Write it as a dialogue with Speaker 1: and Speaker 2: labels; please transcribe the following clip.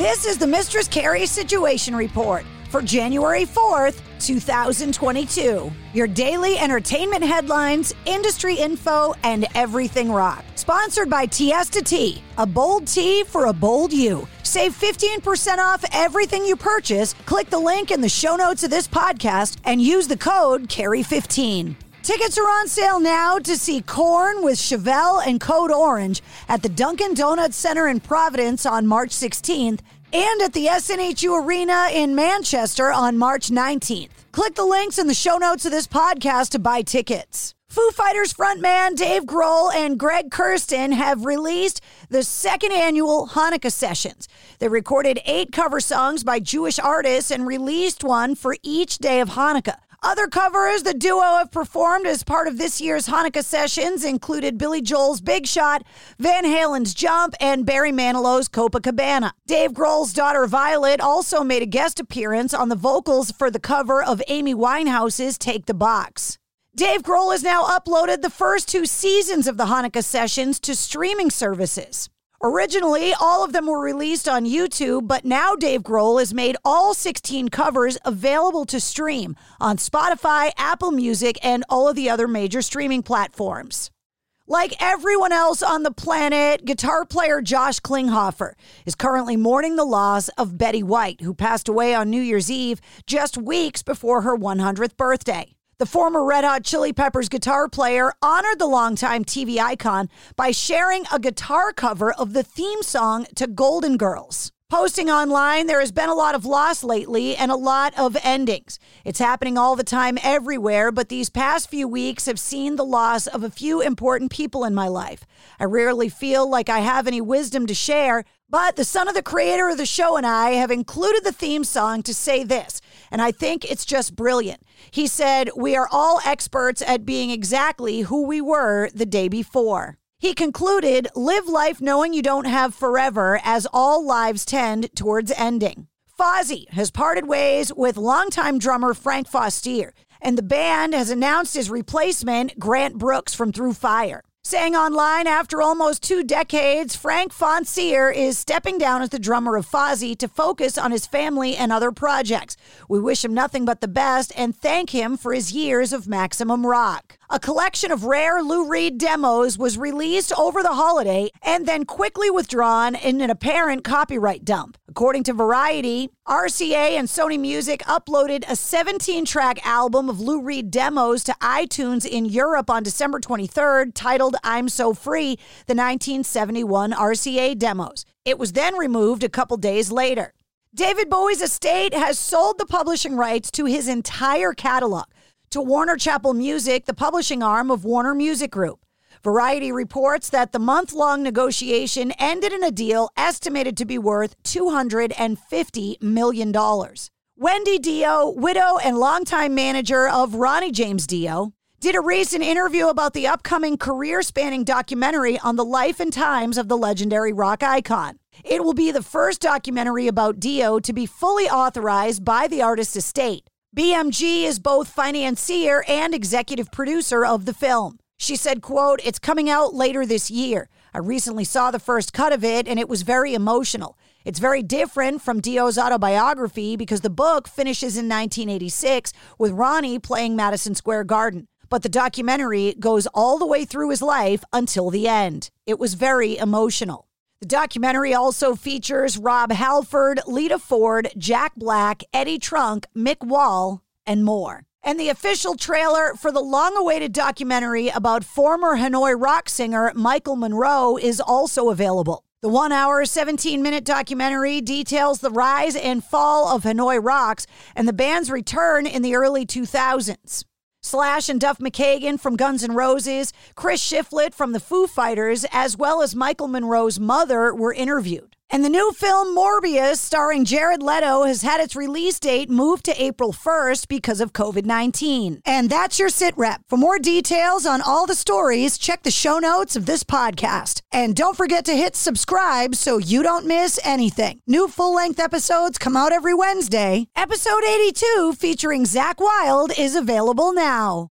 Speaker 1: This is the Mistress Carrie Situation Report for January 4th, 2022. Your daily entertainment headlines, industry info, and everything rock. Sponsored by Tiesta Tea, a bold tea for a bold you. Save 15% off everything you purchase. Click the link in the show notes of this podcast and use the code Carrie15. Tickets are on sale now to see Korn with Chevelle and Code Orange at the Dunkin' Donuts Center in Providence on March 16th and at the SNHU Arena in Manchester on March 19th. Click the links in the show notes of this podcast to buy tickets. Foo Fighters frontman Dave Grohl and Greg Kurstin have released the second annual Hanukkah sessions. They recorded eight cover songs by Jewish artists and released one for each day of Hanukkah. Other covers the duo have performed as part of this year's Hanukkah sessions included Billy Joel's Big Shot, Van Halen's Jump, and Barry Manilow's Copacabana. Dave Grohl's daughter Violet also made a guest appearance on the vocals for the cover of Amy Winehouse's Take the Box. Dave Grohl has now uploaded the first two seasons of the Hanukkah sessions to streaming services. Originally, all of them were released on YouTube, but now Dave Grohl has made all 16 covers available to stream on Spotify, Apple Music, and all of the other major streaming platforms. Like everyone else on the planet, guitar player Josh Klinghoffer is currently mourning the loss of Betty White, who passed away on New Year's Eve just weeks before her 100th birthday. The former Red Hot Chili Peppers guitar player honored the longtime TV icon by sharing a guitar cover of the theme song to Golden Girls. Posting online, there has been a lot of loss lately and a lot of endings. It's happening all the time everywhere, but these past few weeks have seen the loss of a few important people in my life. I rarely feel like I have any wisdom to share, but the son of the creator of the show and I have included the theme song to say this, and I think it's just brilliant. He said, We are all experts at being exactly who we were the day before. He concluded, Live life knowing you don't have forever, as all lives tend towards ending. Fozzy has parted ways with longtime drummer Frank Fontsere, and the band has announced his replacement, Grant Brooks from Through Fire. Saying online, after almost two decades, Frank Fontsere is stepping down as the drummer of Fozzy to focus on his family and other projects. We wish him nothing but the best and thank him for his years of maximum rock. A collection of rare Lou Reed demos was released over the holiday and then quickly withdrawn in an apparent copyright dump. According to Variety, RCA and Sony Music uploaded a 17 track album of Lou Reed demos to iTunes in Europe on December 23rd, titled I'm So Free, the 1971 RCA demos. It was then removed a couple days later. David Bowie's estate has sold the publishing rights to his entire catalog to Warner Chappell Music, the publishing arm of Warner Music Group. Variety reports that the month long negotiation ended in a deal estimated to be worth $250 million. Wendy Dio, widow and longtime manager of Ronnie James Dio, did a recent interview about the upcoming career spanning documentary on the life and times of the legendary rock icon. It will be the first documentary about Dio to be fully authorized by the artist's estate. BMG is both financier and executive producer of the film. She said, quote, It's coming out later this year. I recently saw the first cut of it and it was very emotional. It's very different from Dio's autobiography because the book finishes in 1986 with Ronnie playing Madison Square Garden. but the documentary goes all the way through his life until the end. It was very emotional. The documentary also features Rob Halford, Lita Ford, Jack Black, Eddie Trunk, Mick Wall, and more. And the official trailer for the long awaited documentary about former Hanoi rock singer Michael Monroe is also available. The one hour, 17 minute documentary details the rise and fall of Hanoi Rocks and the band's return in the early 2000s. Slash and Duff McKagan from Guns N' Roses, Chris Shiflett from the Foo Fighters, as well as Michael Monroe's mother were interviewed. And the new film Morbius, starring Jared Leto, has had its release date moved to April 1st because of COVID 19. And that's your sit rep. For more details on all the stories, check the show notes of this podcast. And don't forget to hit subscribe so you don't miss anything. New full length episodes come out every Wednesday. Episode 82, featuring Zakk Wylde, is available now.